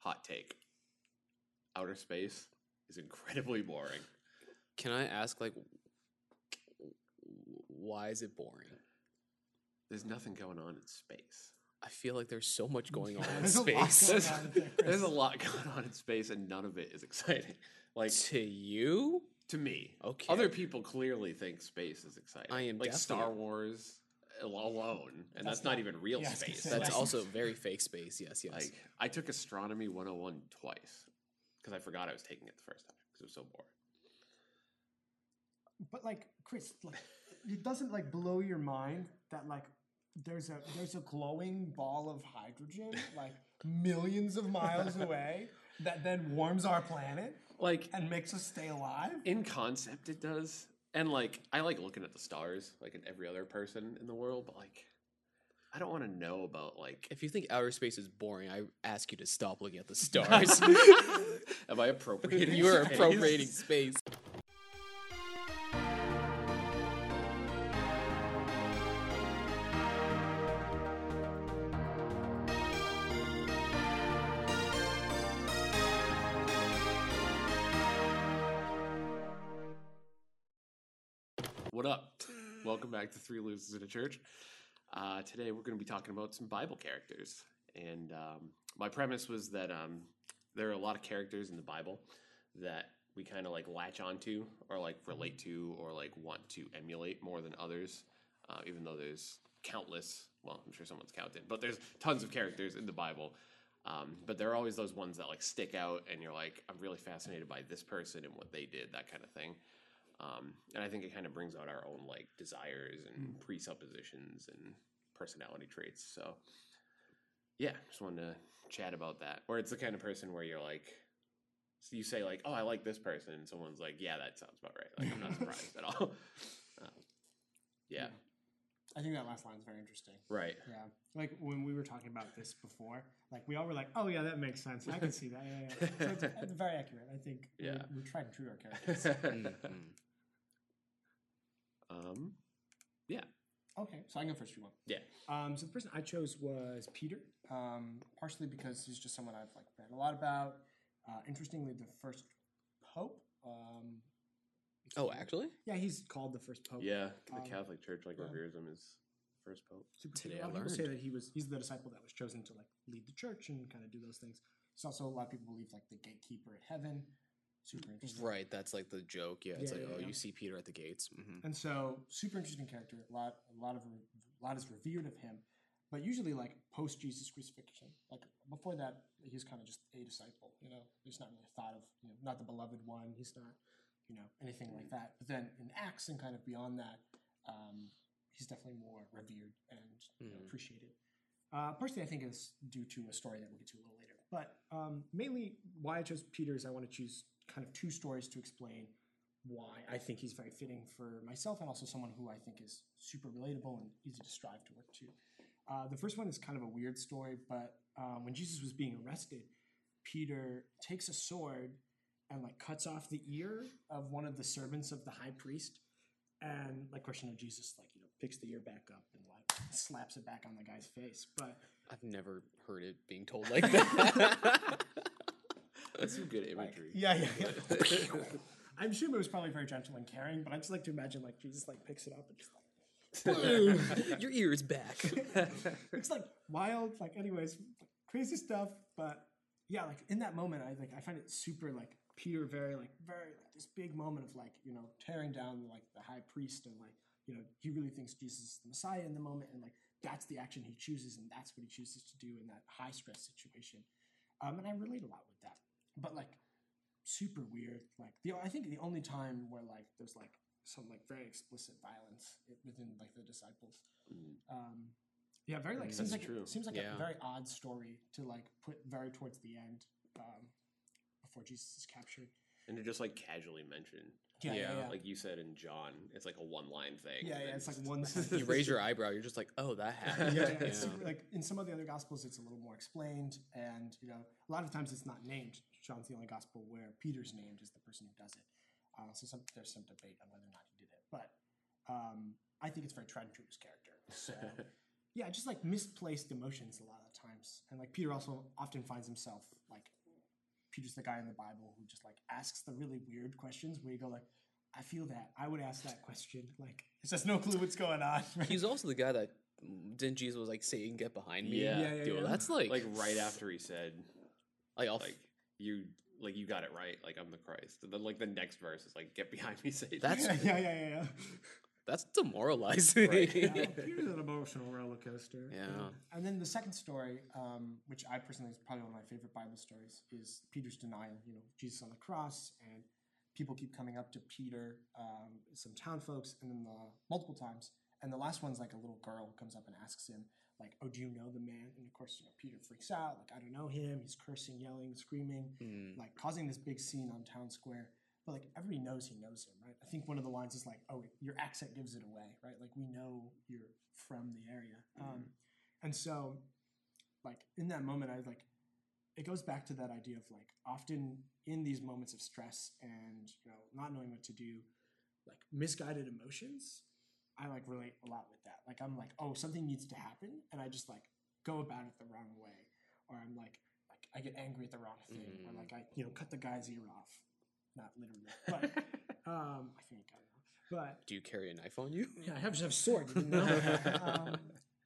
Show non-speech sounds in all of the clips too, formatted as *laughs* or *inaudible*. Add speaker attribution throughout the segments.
Speaker 1: hot take. Outer space is incredibly boring.
Speaker 2: Can I ask, like, why is it boring?
Speaker 1: There's nothing going on in space.
Speaker 2: I feel like there's so much going on in *laughs*
Speaker 3: There's a lot
Speaker 2: space.
Speaker 1: There's, *laughs*
Speaker 3: there,
Speaker 1: there's a lot going on in space, and none of it is exciting. Like
Speaker 2: to you?
Speaker 1: to me,
Speaker 2: Okay.
Speaker 1: other people clearly think space is exciting.
Speaker 2: I am
Speaker 1: like Star Wars al- alone, and
Speaker 3: That's
Speaker 1: that's, not,
Speaker 3: not-
Speaker 1: even real
Speaker 3: yeah, I was gonna
Speaker 1: space.
Speaker 2: That's
Speaker 3: Like-
Speaker 2: also very fake space. Yes, yes.
Speaker 1: like I took astronomy 101 twice because I forgot I was taking it the first time because it was so boring.
Speaker 3: But like Chris, like it doesn't like blow your mind that like there's a there's a glowing ball of hydrogen like millions of miles *laughs* away that then warms our planet
Speaker 1: Like
Speaker 3: and makes us stay alive.
Speaker 1: in concept, it does, and like I like looking at the stars like in every other person in the world, but like I don't want to know about like.
Speaker 2: if you think outer space is boring, I ask you to stop looking at the *laughs* stars.
Speaker 1: Am I *laughs* appropriating?
Speaker 2: you are
Speaker 1: space?
Speaker 2: appropriating space.
Speaker 1: What up? Welcome back to Three Losers in a Church. Uh, today we're going to be talking about some Bible characters, and um, my premise was that um, there are a lot of characters in the Bible that we kind of like latch onto, or like relate to, or like want to emulate more than others. Uh, even though there's countless, well, I'm sure someone's counted, but there's tons of characters in the Bible. Um, but there are always those ones that like stick out, and you're like, I'm really fascinated by this person and what they did, that kind of thing. Um, and I think it kind of brings out our own like desires and presuppositions and personality traits. So, yeah, just wanted to chat about that. Or it's the kind of person where you're like, so you say like, "Oh, I like this person," and someone's like, "Yeah, that sounds about right." Like, I'm not surprised at all. *laughs* Um, yeah,
Speaker 3: I think that last line is very interesting.
Speaker 1: right.
Speaker 3: Yeah, like when we were talking about this before, like we all were like, "Oh yeah, that makes sense. I can see that." Yeah, yeah. yeah. So it's, it's *laughs* very accurate. I think.
Speaker 1: Yeah.
Speaker 3: we, we tried and true our characters. *laughs*
Speaker 2: Mhm.
Speaker 1: Um, yeah,
Speaker 3: Okay, so I can go first if you want.
Speaker 1: yeah.
Speaker 3: Um, so the person I chose was Peter, um, partially because he's just someone I've like read a lot about. Uh, interestingly, the first pope. Um,
Speaker 2: Oh, actually?
Speaker 3: yeah, he's called the first pope.
Speaker 1: Yeah, the
Speaker 3: Um,
Speaker 1: Catholic Church like
Speaker 3: yeah.
Speaker 1: reveres him as first pope.
Speaker 3: Super
Speaker 2: Today
Speaker 3: Today
Speaker 2: I
Speaker 3: a lot of people say
Speaker 2: learned.
Speaker 3: that he was he's the disciple that was chosen to like lead the church and kind of do those things. He's also a lot of people believe like the gatekeeper at heaven. Super interesting.
Speaker 2: Right, that's like the joke. Yeah, it's
Speaker 3: Yeah,
Speaker 2: like,
Speaker 3: yeah,
Speaker 2: oh,
Speaker 3: yeah.
Speaker 2: you see Peter at the gates. hmm
Speaker 3: And so, super interesting character. A lot, a lot of, a lot is revered of him, but usually like post Jesus crucifixion. Like before that, he's kind of just a disciple. You know, he's not really thought of. You know, not the beloved one. He's not, you know, anything like that. But then in Acts and kind of beyond that, um, he's definitely more revered and you know,
Speaker 2: Mhm.
Speaker 3: appreciated. Uh, personally, I think it's due to a story that we'll get to a little later. But um, mainly, why I chose Peter is I want to choose kind of two stories to explain why I think he's very fitting for myself and also someone who I think is super relatable and easy to strive to work to. Uh, the first one is kind of a weird story, but um, when Jesus was being arrested, Peter takes a sword and like cuts off the ear of one of the servants of the high priest, and like question of Jesus, like you know, picks the ear back up and like slaps it back on the guy's face. But
Speaker 2: I've never heard it being told *laughs* like that. *laughs*
Speaker 1: That's some good
Speaker 3: like,
Speaker 1: imagery.
Speaker 3: yeah, yeah, yeah. *laughs* I'm sure it was probably very gentle and caring, but I just like to imagine like Jesus like picks it up and just like. *laughs*
Speaker 2: Your ear is back. *laughs*
Speaker 3: it's like wild, like anyways, crazy stuff. But yeah, like in that moment, I like I find it super like Peter very like very like this big moment of like you know tearing down like the high priest and like you know he really thinks Jesus is the Messiah in the moment and like that's the action he chooses and that's what he chooses to do in that high stress situation. Um, and I relate a lot with that. But like super weird. Like the I think the only time where like there's like some like very explicit violence within like the disciples.
Speaker 1: Mm.
Speaker 3: Um, yeah, very like
Speaker 1: Mm,
Speaker 3: seems
Speaker 1: that's
Speaker 3: like
Speaker 1: true.
Speaker 3: seems like
Speaker 2: Yeah.
Speaker 3: a very odd story to like put very towards the end um, before Jesus is captured.
Speaker 1: And to just like casually mention,
Speaker 3: Yeah, yeah,
Speaker 2: Yeah,
Speaker 3: yeah.
Speaker 1: like you said in John, it's like a one line thing.
Speaker 3: Yeah, yeah, it's like one *laughs*
Speaker 2: you raise your eyebrow, you're just like, oh, that *laughs* happened.
Speaker 3: yeah,
Speaker 1: Yeah.
Speaker 3: it's super, like in some of the other gospels, it's a little more explained, and you know, a lot of times it's not named. John's the only gospel where Peter's named as the person who does it. Uh, so some, there's some debate on whether or not he did it, but um, I think it's very tried and true to his character. So *laughs* yeah, just like misplaced emotions a lot of times. And like Peter also often finds himself like Peter's the guy in the Bible who just like asks the really weird questions where you go like, I feel that. I would ask that question. Like, it's just no clue what's going on. *laughs*
Speaker 2: He's also the guy that didn't Jesus was like Satan get behind me.
Speaker 1: Yeah.
Speaker 3: Yeah, yeah,
Speaker 2: Dude,
Speaker 3: yeah.
Speaker 2: that's like
Speaker 1: Like right after he said,
Speaker 2: like I'll
Speaker 1: like you, like you got it right. Like I'm the Christ. And then like the next verse is like, get behind me, *laughs* Satan.
Speaker 2: That's-
Speaker 3: yeah, yeah, yeah, yeah. *laughs*
Speaker 2: that's demoralizing.
Speaker 1: Right.
Speaker 3: yeah, *laughs* Peter's an emotional roller coaster.
Speaker 2: Yeah.
Speaker 3: And then the second story, um, which I personally is probably one of my favorite Bible stories, is Peter's denial. You know, Jesus on the cross, and people keep coming up to Peter, um, some town folks, and then the multiple times. And the last one's like a little girl comes up and asks him, like, "Oh, do you know the man?" And of course, you know, Peter freaks out, like, "I don't know him." He's cursing, yelling, screaming,
Speaker 2: Mm.
Speaker 3: like causing this big scene on town square. But like everybody knows he knows him, right? I think one of the lines is like, "Oh, your accent gives it away," right? Like we know you're from the area. Um, and so, like in that moment, I like it goes back to that idea of like often in these moments of stress and you know not knowing what to do, like misguided emotions. I like relate a lot with that. Like I'm like, oh, something needs to happen, and I just like go about it the wrong way, or I'm like, like I get angry at the wrong thing, or
Speaker 2: Mm.
Speaker 3: like I you know cut the guy's ear off, not literally, but *laughs* um, I think I don't know, but
Speaker 2: Do you carry a knife on you?
Speaker 3: yeah, I have just have a sword. *laughs* Um,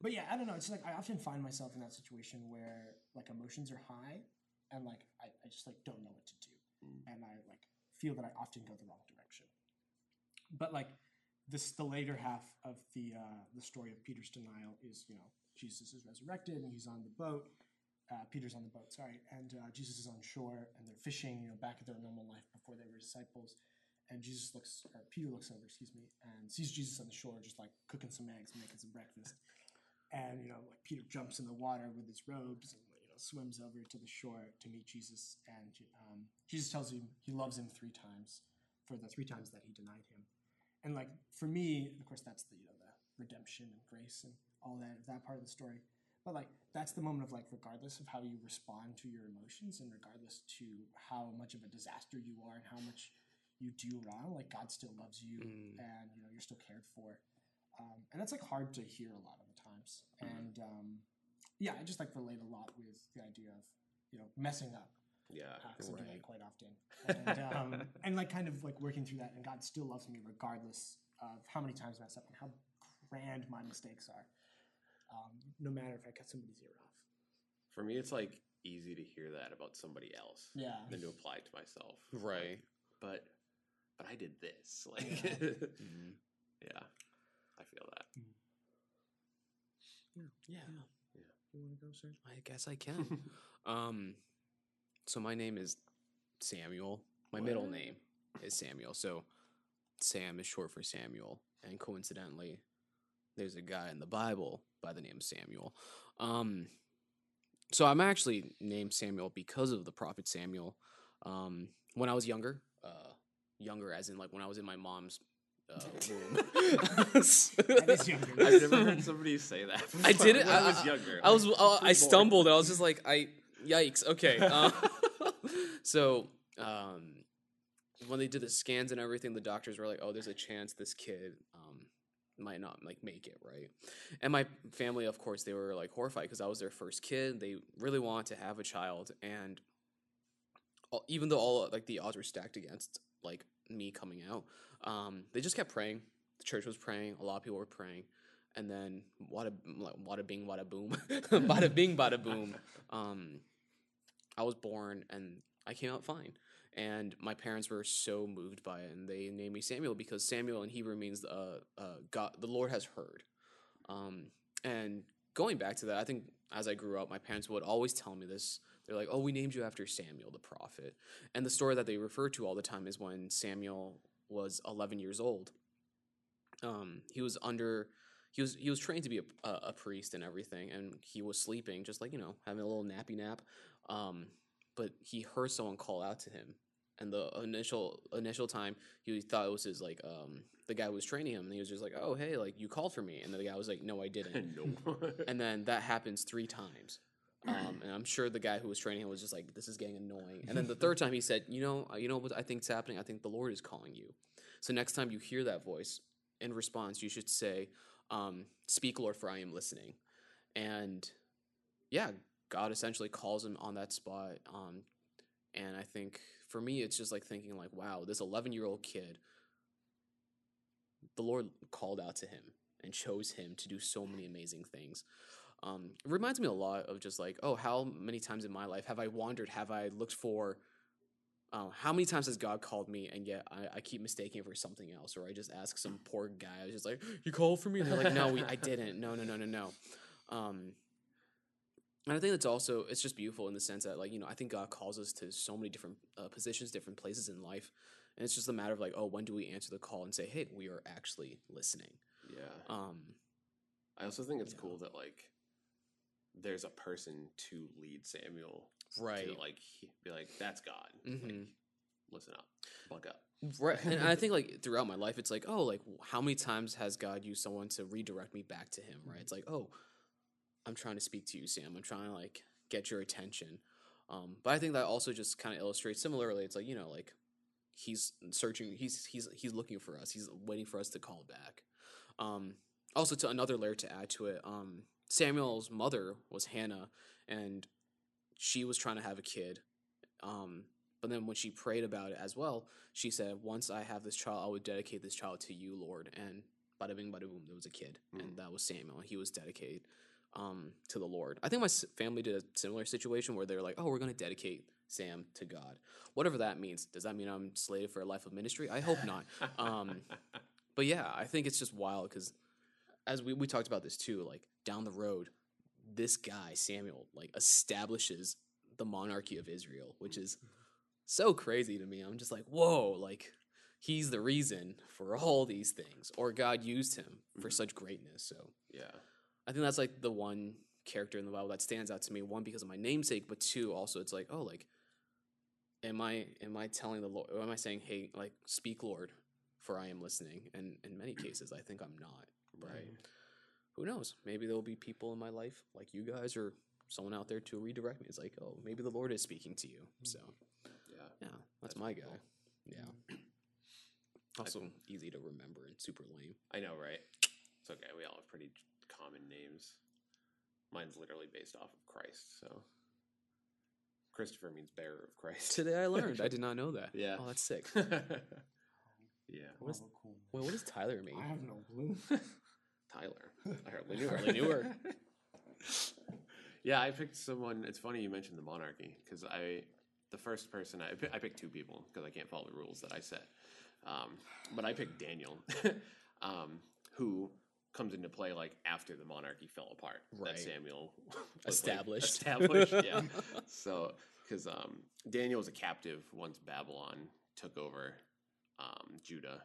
Speaker 3: but yeah, I don't know. It's like I often find myself in that situation where like emotions are high, and like I, I just like don't know what to do,
Speaker 1: Mm.
Speaker 3: and I like feel that I often go the wrong direction. But like this, the later half of the uh, the story of Peter's denial is you know Jesus is resurrected and he's on the boat. Uh, Peter's on the boat, sorry, and uh, Jesus is on shore and they're fishing, you know, back at their normal life before they were disciples. And Jesus looks, or Peter looks over, excuse me, and sees Jesus on the shore, just like cooking some eggs, making some breakfast. And you know, like Peter jumps in the water with his robes and you know swims over to the shore to meet Jesus. And um, Jesus tells him he loves him three times for the three times that he denied him. And like for me, of course, that's the you know the redemption and grace and all that that part of the story. But like that's the moment of like regardless of how you respond to your emotions and regardless to how much of a disaster you are and how much you do wrong, like God still loves you
Speaker 2: Mm.
Speaker 3: and you know you're still cared for. Um, and that's like hard to hear a lot of the times. And um, yeah, I just like relate a lot with the idea of you know messing up
Speaker 1: yeah.
Speaker 3: because I do that quite often, and, um, *laughs* and like kind of like working through that. And God still loves me regardless of how many times I mess up and how grand my mistakes are. Um, no matter if I cut somebody's ear off.
Speaker 1: For me, it's like easy to hear that about somebody else
Speaker 3: Yeah.
Speaker 1: than to apply it to myself.
Speaker 2: Right.
Speaker 1: But, but I did this. *laughs* Like,
Speaker 3: Yeah.
Speaker 2: Mhm.
Speaker 1: yeah, I feel that.
Speaker 2: Yeah.
Speaker 1: Yeah.
Speaker 2: You want to go, sir? I guess I can. *laughs* um, so my name is Samuel. My middle name is Samuel. So Sam is short for Samuel, and coincidentally, there's a guy in the Bible by the name Samuel. Um, so I'm actually named Samuel because of the prophet Samuel. Um, when I was younger, uh, younger as in like when I was in my mom's uh, womb. *laughs*
Speaker 3: That is younger. *laughs*
Speaker 1: I've never heard somebody say that. Before.
Speaker 2: I did it.
Speaker 1: I,
Speaker 2: I-
Speaker 1: was younger.
Speaker 2: I was. Uh, I stumbled. I was just like, I. Yikes. Okay. Uh, *laughs* so, um, when they did the scans and everything, the doctors were like, "Oh, there's a chance this kid um might not like make it right." And my family, of course, they were like horrified because I was their first kid. They really wanted to have a child, and all- even though all like the odds were stacked against like me coming out, um, they just kept praying. The church was praying. A lot of people were praying. And then wada like, wada bing wada boom, *laughs* bada bing bada boom. *laughs* Um, I was born and I came out fine. And my parents were so moved by it, and they named me Samuel because Samuel in Hebrew means uh, uh, God, the Lord has heard. Um, and going back to that, I think as I grew up, my parents would always tell me this. They're like, "Oh, we named you after Samuel the prophet." And the story that they refer to all the time is when Samuel was 11 years old. Um, he was under he was he was trained to be a, a, a priest and everything, and he was sleeping, just like you know, having a little nappy nap. Um, but he heard someone call out to him, and the initial initial time he thought it was his like um the guy who was training him, and he was just like, "Oh hey, like you called for me," and then the guy was like, "No, I didn't." *laughs*
Speaker 1: no. *laughs*
Speaker 2: and then that happens three times. Um, and I'm sure the guy who was training him was just like, "This is getting annoying." And then the third time he said, "You know, uh, you know what I think's happening? I think the Lord is calling you." So next time you hear that voice, in response, you should say, um, "Speak, Lord, for I am listening." and yeah, God essentially calls him on that spot. Um, and I think for me, it's just like thinking like, wow, this 11 year old kid, the Lord called out to him and chose him to do so many amazing things. Um, it reminds me a lot of just like, oh, how many times in my life have I wandered? Have I looked for? Uh, how many times has God called me and yet I, I keep mistaking it for something else, or I just ask some *sighs* poor guy, I was just like, "You called for me," and they're like, "No, we, I *laughs* didn't. No, no, no, no, no." Um, and I think that's also it's just beautiful in the sense that like you know I think God calls us to so many different uh, positions, different places in life, and it's just a matter of like, oh, when do we answer the call and say, "Hey, we are actually listening."
Speaker 1: Yeah.
Speaker 2: Um,
Speaker 1: I also think it's
Speaker 2: Yeah.
Speaker 1: cool that like there's a person to lead Samuel
Speaker 2: right,
Speaker 1: to like be like that's God. Like,
Speaker 2: Mhm.
Speaker 1: listen up, buck up.
Speaker 2: right. And I *laughs* think like throughout my life, it's like, oh, like how many times has God used someone to redirect me back to Him? Right? It's like, oh, I'm trying to speak to you, Sam. I'm trying to like get your attention. Um, but I think that also just kind of illustrates similarly. It's like you know, like he's searching. He's he's he's looking for us. He's waiting for us to call back. Um, also, to another layer to add to it, um, Samuel's mother was Hannah, and she was trying to have a kid. Um, but then when she prayed about it as well, she said, "Once I have this child, I would dedicate this child to you, Lord." And bada bing, bada boom, there was a kid, and that was Samuel. He was dedicated um, to the Lord. I think my family did a similar situation where they're like, "Oh, we're going to dedicate Sam to God." Whatever that means. Does that mean I'm slated for a life of ministry? I hope not. *laughs* Um, but yeah, I think it's just wild because as we, we talked about this too, like down the road, this guy, Samuel, like establishes the monarchy of Israel, which is so crazy to me. I'm just like, whoa, like he's the reason for all these things. Or God used him for
Speaker 1: Mhm.
Speaker 2: such greatness. So
Speaker 1: Yeah.
Speaker 2: I think that's like the one character in the Bible that stands out to me. One, because of my namesake, but two, also it's like, oh, like, am I am I telling the Lord? Am I saying, hey, like, speak, Lord, for I am listening? And in many cases, I think I'm not. Right? Who knows? Maybe there'll be people in my life like you guys or someone out there to redirect me. It's like, oh, maybe the Lord is speaking to you. Hmm. So
Speaker 1: Yeah.
Speaker 2: yeah, that's
Speaker 1: That's
Speaker 2: my
Speaker 1: pretty
Speaker 2: guy.
Speaker 1: cool.
Speaker 2: Yeah. Hmm. *clears throat* Also easy to remember and super lame.
Speaker 1: I know, right? It's okay. We all have pretty common names. Mine's literally based off of Christ, so Christopher means bearer of Christ.
Speaker 2: Today I learned. I *laughs* did not know that.
Speaker 1: Yeah.
Speaker 2: Oh, that's sick. *laughs*
Speaker 1: yeah.
Speaker 2: What is-
Speaker 3: cool.
Speaker 2: Wait, what does Tyler mean?
Speaker 3: I have no clue. *laughs*
Speaker 1: Tyler. I hardly knew *laughs* her.
Speaker 2: Hardly knew her. *laughs*
Speaker 1: yeah, I picked someone. It's funny you mentioned the monarchy because I, the first person I, I picked two people because I can't follow the rules that I set. Um, but I picked Daniel, *laughs* um, who comes into play like after the monarchy fell apart.
Speaker 2: Right.
Speaker 1: That Samuel was, like,
Speaker 2: Established.
Speaker 1: established, yeah. So because um, Daniel was a captive once Babylon took over um, Judah,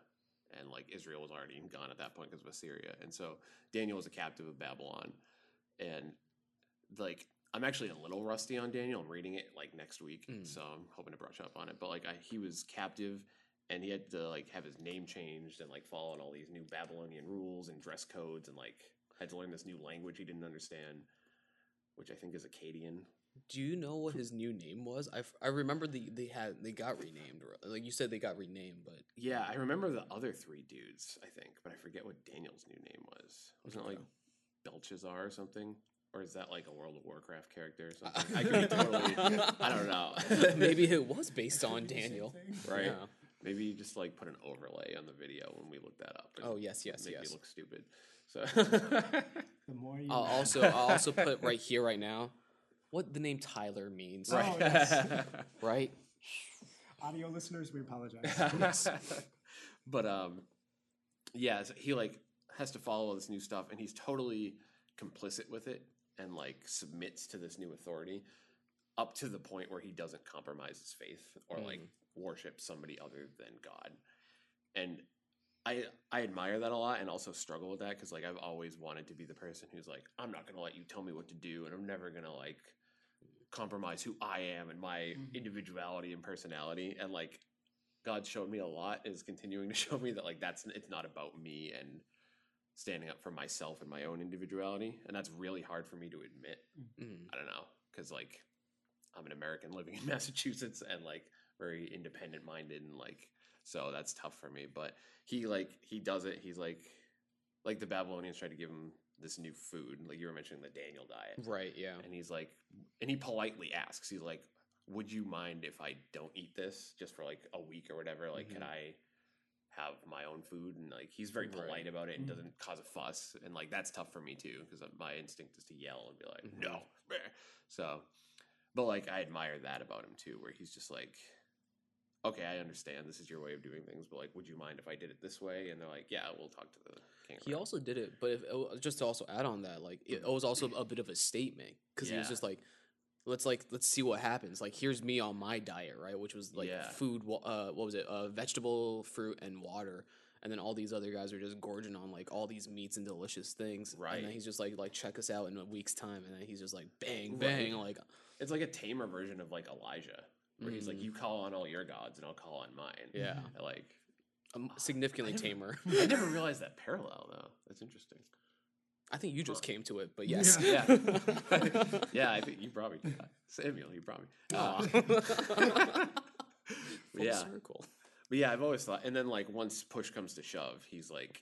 Speaker 1: and like Israel was already gone at that point because of Assyria, and so Daniel was a captive of Babylon, and like I'm actually a little rusty on Daniel. I'm reading it like next week,
Speaker 2: Mm.
Speaker 1: so I'm hoping to brush up on it. But like I, he was captive, and he had to like have his name changed and like follow all these new Babylonian rules and dress codes, and like had to learn this new language he didn't understand, which I think is Akkadian.
Speaker 2: Do you know what his new name was? I, f- I remember the they had they got renamed. Like you said, they got renamed, but
Speaker 1: Yeah, I remember the other three dudes, I think, but I forget what Daniel's new name was. Wasn't it like
Speaker 2: oh.
Speaker 1: Belchazar or something? Or is that like a World of Warcraft character or something? *laughs* I could be totally I don't know. *laughs*
Speaker 2: maybe it was based on
Speaker 3: Could be the same
Speaker 2: Daniel.
Speaker 1: Right.
Speaker 2: Yeah.
Speaker 1: Maybe you just like put an overlay on the video when we look that up.
Speaker 2: Oh yes, yes,
Speaker 1: make
Speaker 2: yes.
Speaker 1: me look stupid. So
Speaker 3: The more *laughs* you
Speaker 2: I'll also I'll also put right here right now what the name Tyler means.
Speaker 3: Right. Oh, yes. *laughs*
Speaker 2: Right. *laughs*
Speaker 3: audio listeners, we apologize. *laughs*
Speaker 1: but um yeah so he like has to follow all this new stuff and he's totally complicit with it and like submits to this new authority up to the point where he doesn't compromise his faith or like worship somebody other than god and i i admire that a lot and also struggle with that because like i've always wanted to be the person who's like i'm not gonna let you tell me what to do and i'm never gonna like compromise who i am and my
Speaker 3: Mhm.
Speaker 1: individuality and personality and like God showed me a lot is continuing to *laughs* show me that like that's it's not about me and standing up for myself and my own individuality and that's really hard for me to admit
Speaker 2: Mm.
Speaker 1: i don't know because like i'm an american living in *laughs* massachusetts and like very independent minded and like so that's tough for me but he like he does it he's like like the babylonians tried to give him this new food, like you were mentioning the Daniel diet,
Speaker 2: Right. Yeah.
Speaker 1: and he's like, and he politely asks, he's like, "Would you mind if I don't eat this just for like a week or whatever? Like, can
Speaker 2: Mhm.
Speaker 1: I have my own food?" And like he's very polite
Speaker 2: Right.
Speaker 1: about it and
Speaker 3: Mhm.
Speaker 1: doesn't cause a fuss, and like that's tough for me too because my instinct is to yell and be like,
Speaker 2: Mhm.
Speaker 1: "No." So, but like I admire that about him too, where he's just like. Okay, I understand. This is your way of doing things, but like, would you mind if I did it this way? And they're like, "Yeah, we'll talk to the king."
Speaker 2: He also did it, but if, uh, just to also add on that, like it, was also a bit of a statement because he was just like, let's like let's see what happens. Like here's me on my diet, right? Which was like
Speaker 1: Yeah.
Speaker 2: food, uh, what was it? Uh, vegetable, fruit, and water. And then all these other guys are just gorging on like all these meats and delicious things. And
Speaker 1: Right.
Speaker 2: then he's just like, like check us out in a week's time, and then he's just like, bang,
Speaker 1: Right.
Speaker 2: bang, like
Speaker 1: It's like a tamer version of like Elijah, where he's like,
Speaker 2: Mm.
Speaker 1: "You call on all your gods, and I'll call on mine."
Speaker 2: yeah,
Speaker 1: I like.
Speaker 2: um, significantly
Speaker 1: never-
Speaker 2: tamer. *laughs*
Speaker 1: I never *laughs* realized that parallel though. That's interesting.
Speaker 2: I think you just came to it, but yes,
Speaker 1: Yeah, *laughs* yeah. I think you probably did that. Samuel. You probably.
Speaker 2: Aw.
Speaker 1: Uh,
Speaker 2: Full
Speaker 1: yeah,
Speaker 2: circle.
Speaker 1: but yeah, I've always thought. And then like once push comes to shove, he's like,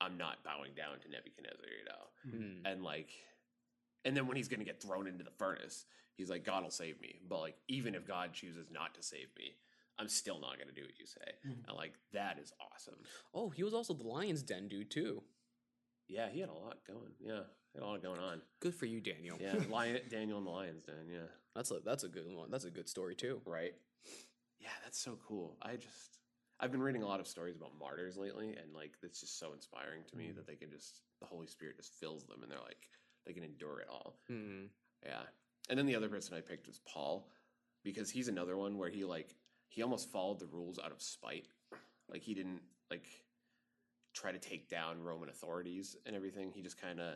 Speaker 1: "I'm not bowing down to Nebuchadnezzar," you know.
Speaker 2: Mm.
Speaker 1: and like and then when he's going to get thrown into the furnace he's like god will save me but like even if god chooses not to save me i'm still not going to do what you say
Speaker 3: Mhm.
Speaker 1: and like that is awesome
Speaker 2: Oh, he was also the Lion's Den dude too.
Speaker 1: yeah he had a lot going yeah he had a lot going on
Speaker 2: Good for you, Daniel.
Speaker 1: yeah *laughs* lion daniel and the lions den yeah
Speaker 2: That's a that's a good one. That's a good story too.
Speaker 1: right yeah that's so cool i just i've been reading a lot of stories about martyrs lately and like it's just so inspiring to me
Speaker 3: Mhm.
Speaker 1: that they can just the holy spirit just fills them and they're like they can endure it all
Speaker 2: Mm.
Speaker 1: Yeah. And then the other person I picked was Paul because he's another one where he like he almost followed the rules out of spite. Like he didn't like try to take down Roman authorities and everything. He just kind of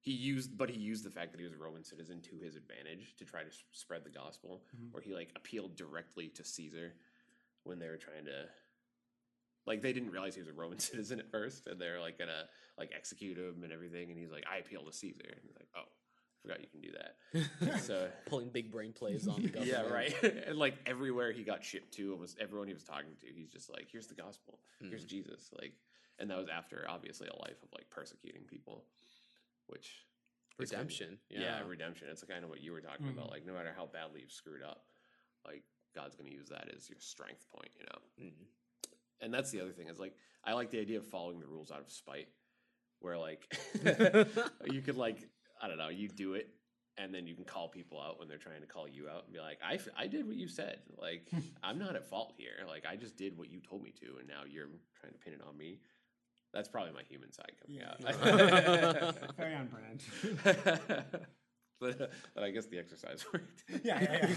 Speaker 1: he used but he used the fact that he was a Roman citizen to his advantage to try to spread the gospel
Speaker 3: Mhm.
Speaker 1: where he like appealed directly to Caesar when they were trying to like they didn't realize he was a Roman *laughs* citizen at first and they're like gonna like execute him and everything and he's like I appeal to Caesar and he's like oh forgot you can do that *laughs* so
Speaker 2: Pulling big brain plays on the *laughs* government.
Speaker 1: yeah, right. *laughs* and like everywhere he got shipped to, almost everyone he was talking to, he's just like, "Here's the gospel. Here's
Speaker 2: Mm.
Speaker 1: Jesus." Like, and that was after obviously a life of like persecuting people, which is kind of-
Speaker 2: Redemption.
Speaker 1: yeah.
Speaker 2: Yeah.
Speaker 1: redemption. It's kind of what you were talking about.
Speaker 3: Mhm.
Speaker 1: Like, no matter how badly you've screwed up, like God's going to use that as your strength point, you know.
Speaker 2: Mm.
Speaker 1: And that's the other thing is like I like the idea of following the rules out of spite, where like you could like I don't know, you do it, and then you can call people out when they're trying to call you out and be like, I, f- I did what you said. Like hmm. I'm not at fault here. Like I just did what you told me to, and now you're trying to pin it on me. That's probably my human side coming
Speaker 3: Yeah.
Speaker 1: out. *laughs*
Speaker 3: Very on brand. *laughs*
Speaker 1: but, but I guess the exercise *laughs* worked.
Speaker 3: Yeah, yeah,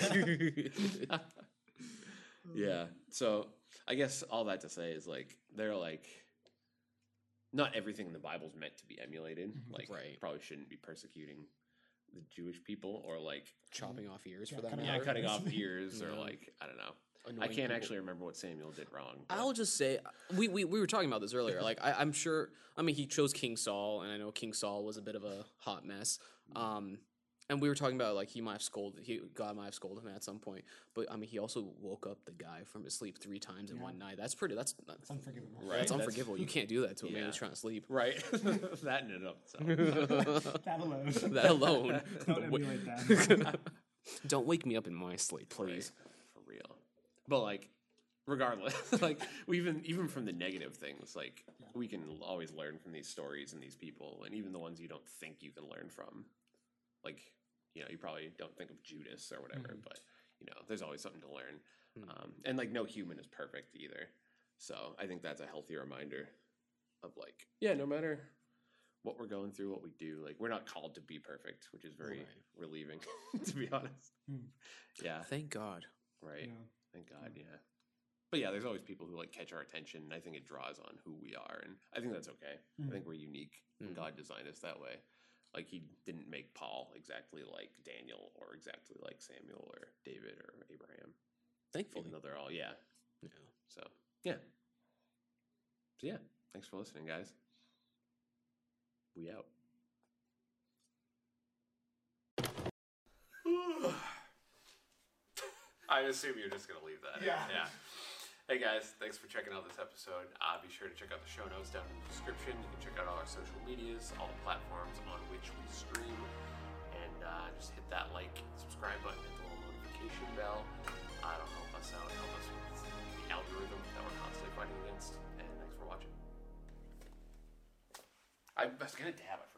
Speaker 3: yeah.
Speaker 1: yeah. So I guess all that to say is like they're like not everything in the Bible is meant to be emulated.
Speaker 3: Mhm.
Speaker 1: Like
Speaker 2: Right.
Speaker 1: probably shouldn't be persecuting the Jewish people or like
Speaker 2: Chopping off ears
Speaker 3: Yeah,
Speaker 2: for that
Speaker 3: cutting
Speaker 1: yeah,
Speaker 2: matter.
Speaker 1: cutting off
Speaker 3: ears.
Speaker 1: ears or like I don't know. I can't
Speaker 2: people.
Speaker 1: actually remember what Samuel did wrong. but-
Speaker 2: I'll just say we, we we were talking about this earlier. *laughs* Like I, I'm sure. I mean, he chose King Saul, and I know King Saul was a bit of a hot mess. Um, and we were talking about like he might have scolded. He God might have scolded him at some point. But I mean, he also woke up the guy from his sleep three times in
Speaker 3: Yeah.
Speaker 2: one night. That's pretty. That's that's,
Speaker 3: unforgivable.
Speaker 1: Right.
Speaker 2: that's
Speaker 1: that's-
Speaker 2: unforgivable. You can't do that to a man
Speaker 1: Yeah.
Speaker 2: who's trying to sleep.
Speaker 1: right. *laughs* *laughs* that in and of itself. *laughs*
Speaker 3: That alone.
Speaker 2: that alone.
Speaker 3: Don't
Speaker 2: Wa-
Speaker 3: emulate that.
Speaker 2: Don't wake me up in my sleep, please.
Speaker 1: Right, for real. But like, regardless, like we even even from the negative things, like
Speaker 3: Yeah.
Speaker 1: we can always learn from these stories and these people, and even the ones you don't think you can learn from. Like, you know, you probably don't think of Judas or whatever,
Speaker 3: Mhm.
Speaker 1: but you know, there's always something to learn.
Speaker 2: Mhm.
Speaker 1: Um, and like, no human is perfect either. So I think that's a healthy reminder of like, yeah, no matter what we're going through, what we do, like we're not called to be perfect, which is very
Speaker 2: Right.
Speaker 1: relieving, *laughs* to be honest.
Speaker 3: Hmm.
Speaker 1: Yeah,
Speaker 2: Thank God.
Speaker 1: right.
Speaker 3: Yeah.
Speaker 1: Thank God, yeah. But yeah, there's always people who like catch our attention. And I think it draws on who we are, and I think that's okay.
Speaker 3: Mm.
Speaker 1: I think we're unique, and
Speaker 2: Mm.
Speaker 1: God designed us that way. Like He didn't make Paul exactly like Daniel, or exactly like Samuel, or David, or Abraham.
Speaker 2: Thankfully.
Speaker 1: Even though they're all yeah.
Speaker 2: Yeah.
Speaker 1: So yeah. So yeah, thanks for listening, guys. We out. *sighs* I assume you're just gonna leave that.
Speaker 3: Yeah.
Speaker 1: Yeah. Hey guys, thanks for checking out this episode. Uh, be sure to check out the show notes down in the description. You can check out all our social medias, all the platforms on which we stream, and uh, just hit that like, subscribe button, hit the little notification bell. Uh, it'll help us out, help us with the algorithm that we're constantly fighting against. And thanks for watching. I was gonna dab, I forgot.